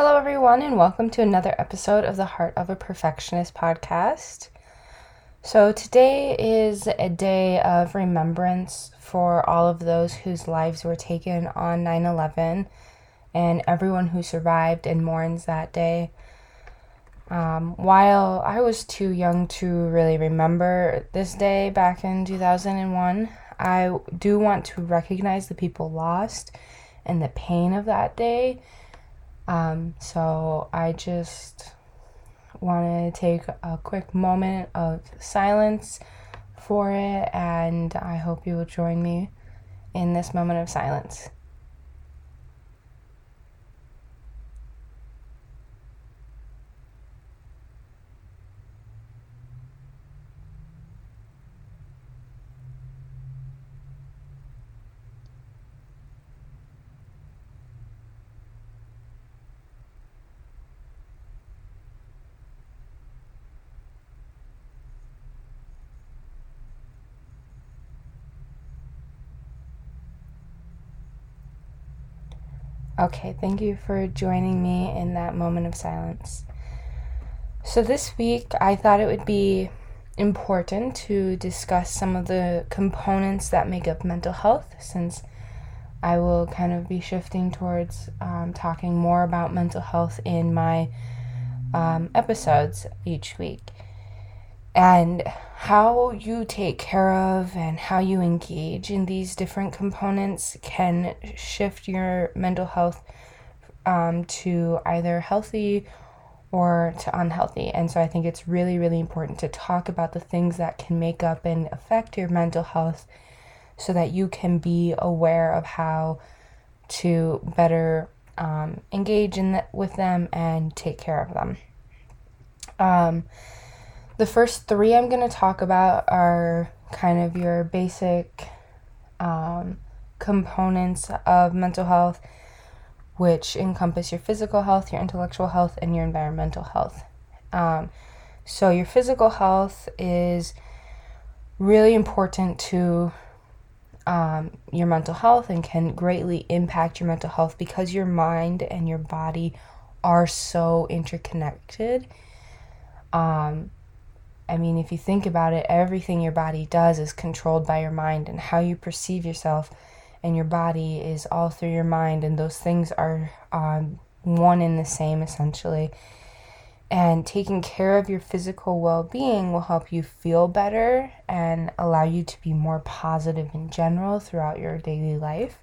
Hello, everyone, and welcome to another episode of the Heart of a Perfectionist podcast. So, today is a day of remembrance for all of those whose lives were taken on 9 11 and everyone who survived and mourns that day. Um, while I was too young to really remember this day back in 2001, I do want to recognize the people lost and the pain of that day um, so I just want to take a quick moment of silence for it, and I hope you will join me in this moment of silence. Okay, thank you for joining me in that moment of silence. So, this week I thought it would be important to discuss some of the components that make up mental health since I will kind of be shifting towards um, talking more about mental health in my um, episodes each week and how you take care of and how you engage in these different components can shift your mental health um, to either healthy or to unhealthy. And so I think it's really, really important to talk about the things that can make up and affect your mental health so that you can be aware of how to better um, engage in with them and take care of them. Um, the first three I'm going to talk about are kind of your basic um, components of mental health, which encompass your physical health, your intellectual health, and your environmental health. Um, so, your physical health is really important to um, your mental health and can greatly impact your mental health because your mind and your body are so interconnected. Um, I mean, if you think about it, everything your body does is controlled by your mind, and how you perceive yourself and your body is all through your mind, and those things are um, one and the same essentially. And taking care of your physical well being will help you feel better and allow you to be more positive in general throughout your daily life.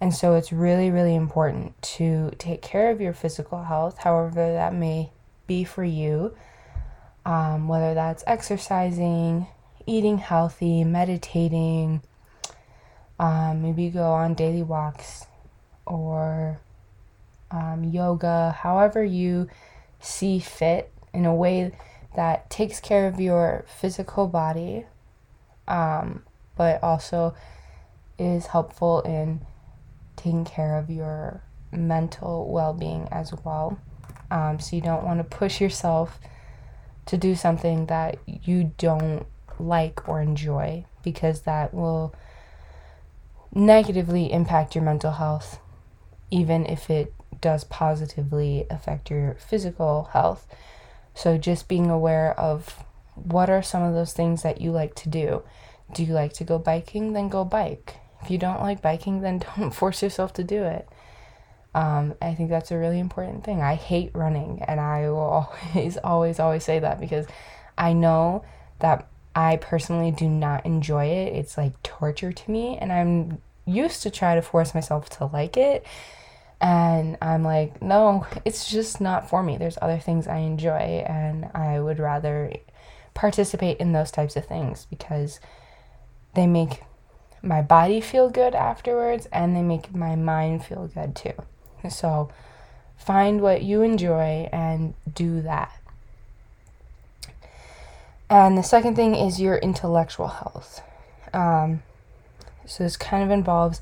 And so it's really, really important to take care of your physical health, however, that may be for you um, whether that's exercising, eating healthy, meditating, um, maybe go on daily walks or um, yoga, however you see fit in a way that takes care of your physical body, um, but also is helpful in taking care of your mental well being as well. Um, so you don't want to push yourself to do something that you don't like or enjoy because that will negatively impact your mental health, even if it does positively affect your physical health. So, just being aware of what are some of those things that you like to do. Do you like to go biking? Then go bike. If you don't like biking, then don't force yourself to do it. Um, I think that's a really important thing. I hate running, and I will always, always, always say that because I know that I personally do not enjoy it. It's like torture to me, and I'm used to try to force myself to like it. And I'm like, no, it's just not for me. There's other things I enjoy, and I would rather participate in those types of things because they make my body feel good afterwards and they make my mind feel good too. So, find what you enjoy and do that. And the second thing is your intellectual health. Um, so this kind of involves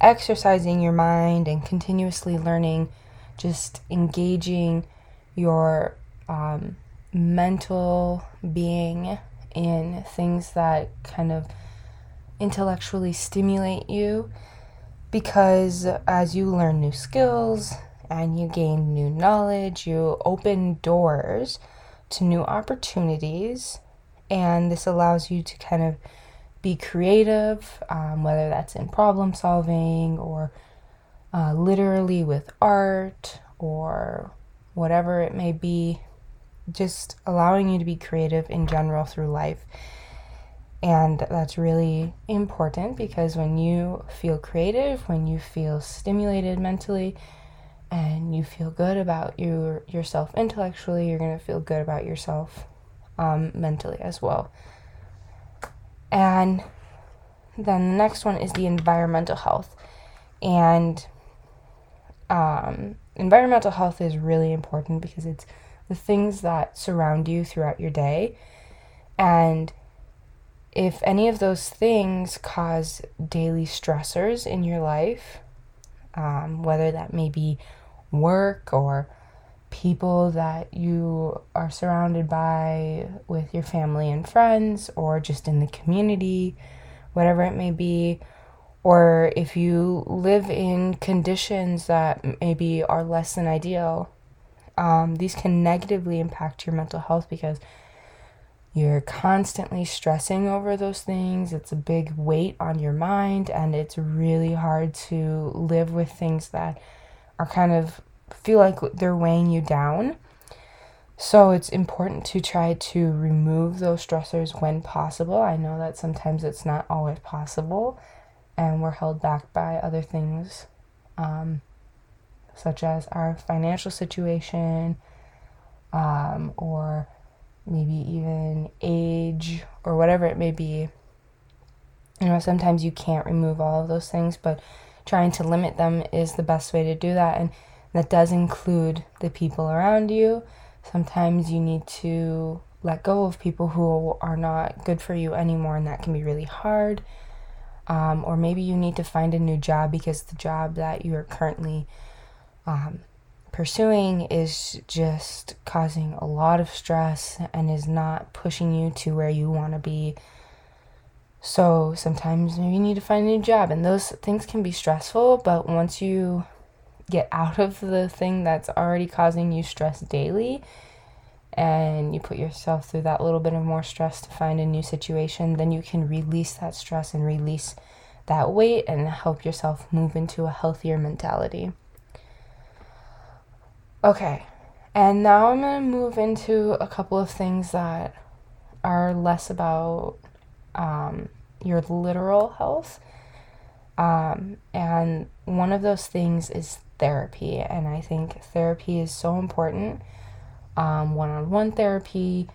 exercising your mind and continuously learning, just engaging your um, mental being in things that kind of intellectually stimulate you because as you learn new skills and you gain new knowledge, you open doors to new opportunities, and this allows you to kind of be creative, um, whether that's in problem solving or uh, literally with art or whatever it may be, just allowing you to be creative in general through life. And that's really important because when you feel creative, when you feel stimulated mentally, and you feel good about your yourself intellectually, you're gonna feel good about yourself um, mentally as well. And then the next one is the environmental health, and um, environmental health is really important because it's the things that surround you throughout your day, and if any of those things cause daily stressors in your life, um, whether that may be work or people that you are surrounded by with your family and friends or just in the community, whatever it may be, or if you live in conditions that maybe are less than ideal, um, these can negatively impact your mental health because you're constantly stressing over those things. It's a big weight on your mind, and it's really hard to live with things that are kind of feel like they're weighing you down. So it's important to try to remove those stressors when possible. I know that sometimes it's not always possible, and we're held back by other things, um, such as our financial situation, um, or maybe even age, or whatever it may be. You know, sometimes you can't remove all of those things, but trying to limit them is the best way to do that. And that does include the people around you. Sometimes you need to let go of people who are not good for you anymore, and that can be really hard. Um, or maybe you need to find a new job because the job that you are currently um, pursuing is just causing a lot of stress and is not pushing you to where you want to be. So sometimes maybe you need to find a new job, and those things can be stressful, but once you get out of the thing that's already causing you stress daily and you put yourself through that little bit of more stress to find a new situation, then you can release that stress and release that weight and help yourself move into a healthier mentality. Okay, and now I'm going to move into a couple of things that are less about um, your literal health. Um, and one of those things is therapy. And I think therapy is so important one on one therapy,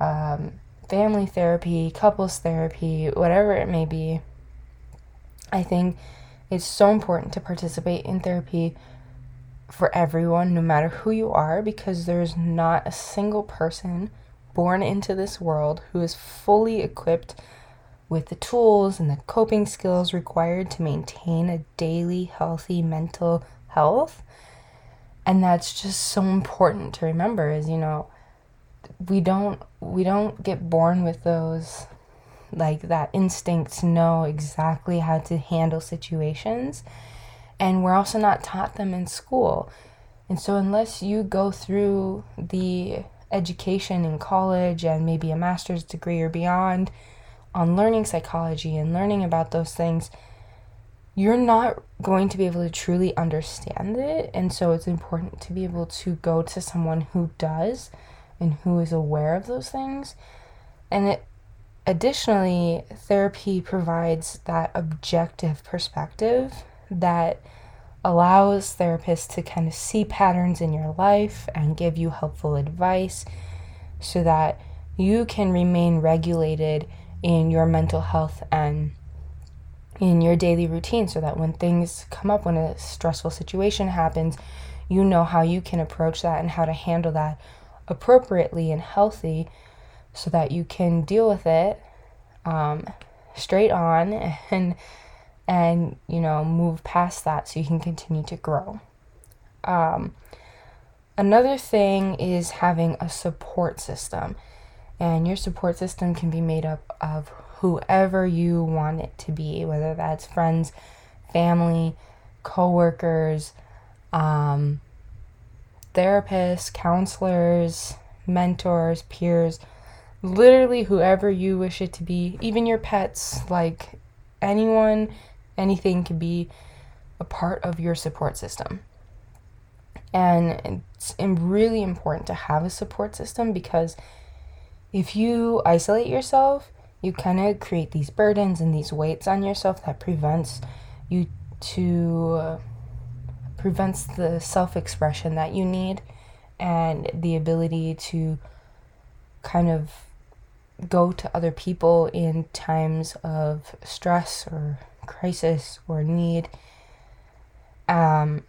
um, family therapy, couples therapy, whatever it may be. I think it's so important to participate in therapy for everyone, no matter who you are, because there's not a single person born into this world who is fully equipped with the tools and the coping skills required to maintain a daily healthy mental health. And that's just so important to remember is, you know, we don't we don't get born with those like that instinct to know exactly how to handle situations. And we're also not taught them in school. And so unless you go through the education in college and maybe a master's degree or beyond on learning psychology and learning about those things, you're not going to be able to truly understand it. And so it's important to be able to go to someone who does and who is aware of those things. And it additionally, therapy provides that objective perspective that allows therapists to kind of see patterns in your life and give you helpful advice so that you can remain regulated in your mental health and in your daily routine so that when things come up, when a stressful situation happens, you know how you can approach that and how to handle that appropriately and healthy so that you can deal with it um, straight on and and you know move past that so you can continue to grow. Um, another thing is having a support system. And your support system can be made up of whoever you want it to be whether that's friends family coworkers um, therapists counselors mentors peers literally whoever you wish it to be even your pets like anyone anything can be a part of your support system. And it's really important to have a support system because if you isolate yourself, you kind of create these burdens and these weights on yourself that prevents you to uh, prevents the self-expression that you need and the ability to kind of go to other people in times of stress or crisis or need. Um,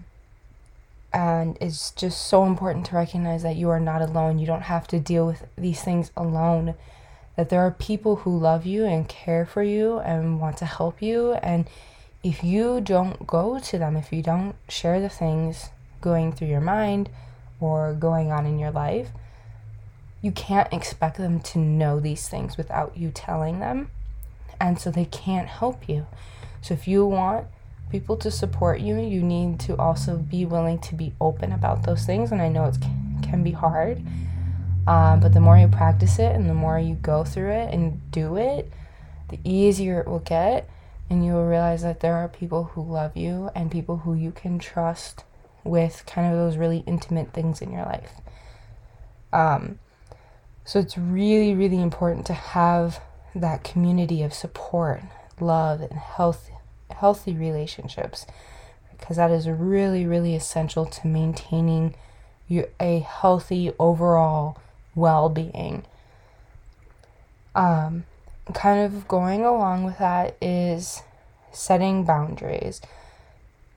and it's just so important to recognize that you are not alone. You don't have to deal with these things alone. That there are people who love you and care for you and want to help you. And if you don't go to them, if you don't share the things going through your mind or going on in your life, you can't expect them to know these things without you telling them. And so they can't help you. So if you want people to support you, you need to also be willing to be open about those things. And I know it can be hard, um, but the more you practice it and the more you go through it and do it, the easier it will get. And you will realize that there are people who love you and people who you can trust with kind of those really intimate things in your life. Um, so it's really, really important to have that community of support, love, and health, healthy relationships because that is really, really essential to maintaining your, a healthy overall well being. Um, kind of going along with that is setting boundaries.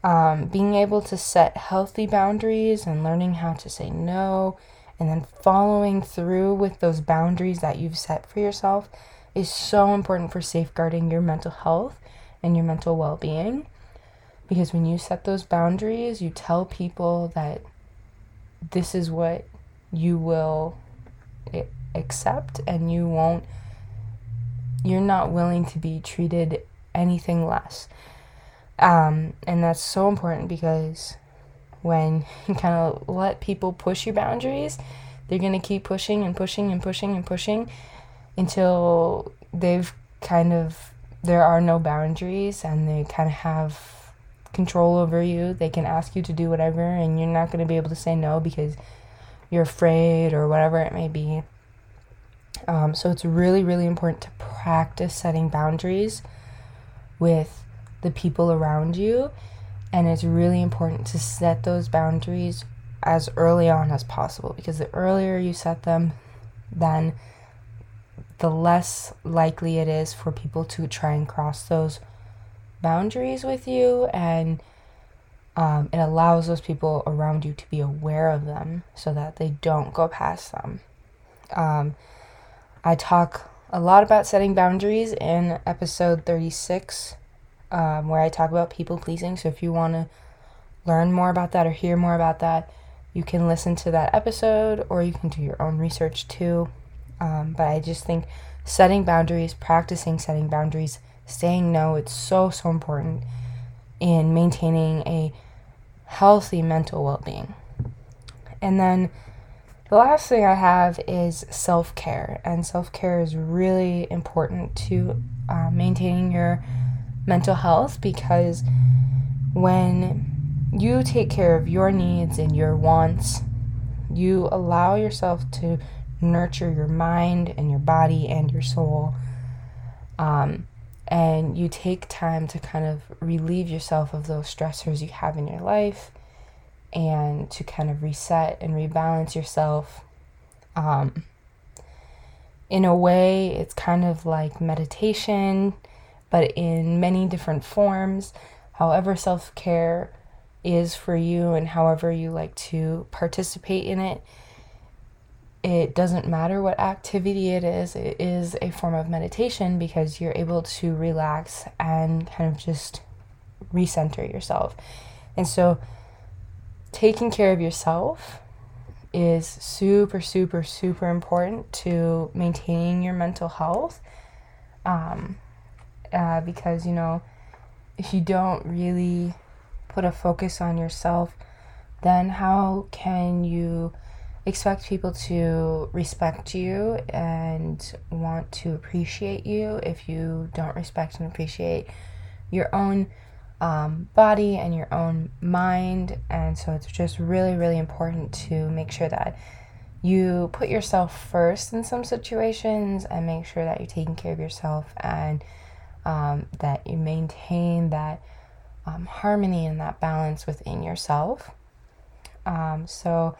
Um, being able to set healthy boundaries and learning how to say no and then following through with those boundaries that you've set for yourself is so important for safeguarding your mental health and your mental well being. Because when you set those boundaries, you tell people that this is what you will accept and you won't, you're not willing to be treated anything less. Um, and that's so important because when you kind of let people push your boundaries, they're going to keep pushing and pushing and pushing and pushing until they've kind of, there are no boundaries and they kind of have control over you. They can ask you to do whatever and you're not going to be able to say no because you're afraid or whatever it may be. Um, so it's really, really important to practice setting boundaries with the people around you and it's really important to set those boundaries as early on as possible because the earlier you set them, then the less likely it is for people to try and cross those boundaries with you and um, it allows those people around you to be aware of them so that they don't go past them. Um, I talk a lot about setting boundaries in episode 36 um, where I talk about people pleasing. So if you want to learn more about that or hear more about that, you can listen to that episode or you can do your own research too. Um, but I just think setting boundaries, practicing setting boundaries, saying no, it's so, so important in maintaining a healthy mental well being. And then the last thing I have is self care. And self care is really important to uh, maintaining your mental health because when you take care of your needs and your wants, you allow yourself to nurture your mind and your body and your soul. Um, and you take time to kind of relieve yourself of those stressors you have in your life and to kind of reset and rebalance yourself. Um, in a way, it's kind of like meditation but in many different forms. However, self care is for you and however you like to participate in it. It doesn't matter what activity it is, it is a form of meditation because you're able to relax and kind of just recenter yourself. And so, taking care of yourself is super, super, super important to maintaining your mental health. Um, uh, because, you know, if you don't really put a focus on yourself, then how can you expect people to respect you and want to appreciate you if you don't respect and appreciate your own um, body and your own mind. And so it's just really, really important to make sure that you put yourself first in some situations and make sure that you're taking care of yourself and um, that you maintain that um, harmony and that balance within yourself. Um, so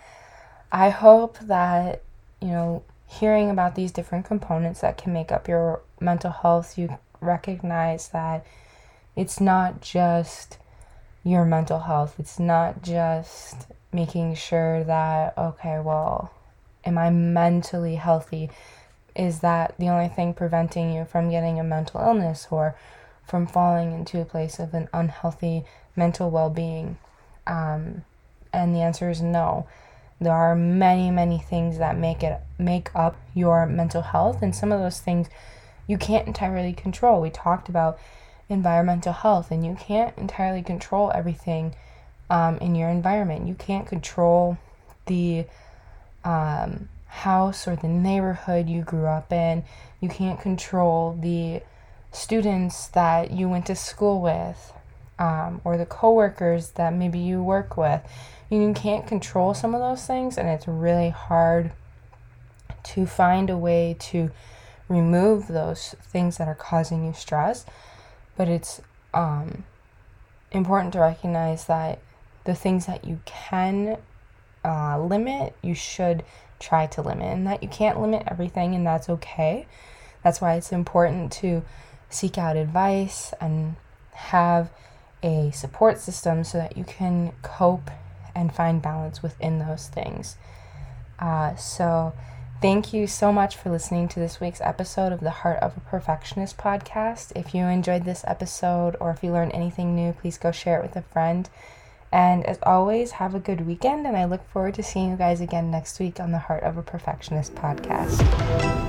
I hope that, you know, hearing about these different components that can make up your mental health, you recognize that it's not just your mental health. It's not just making sure that, okay, well, am I mentally healthy? Is that the only thing preventing you from getting a mental illness or from falling into a place of an unhealthy mental well being? Um, and the answer is no. There are many, many things that make it make up your mental health, and some of those things you can't entirely control. We talked about environmental health, and you can't entirely control everything um, in your environment. You can't control the um, house or the neighborhood you grew up in. You can't control the students that you went to school with um, or the coworkers that maybe you work with. You can't control some of those things, and it's really hard to find a way to remove those things that are causing you stress but it's um, important to recognize that the things that you can uh, limit, you should try to limit, and that you can't limit everything, and that's okay. That's why it's important to seek out advice and have a support system so that you can cope and find balance within those things. Uh, so, Thank you so much for listening to this week's episode of the Heart of a Perfectionist podcast. If you enjoyed this episode or if you learned anything new, please go share it with a friend. And as always, have a good weekend, and I look forward to seeing you guys again next week on the Heart of a Perfectionist podcast.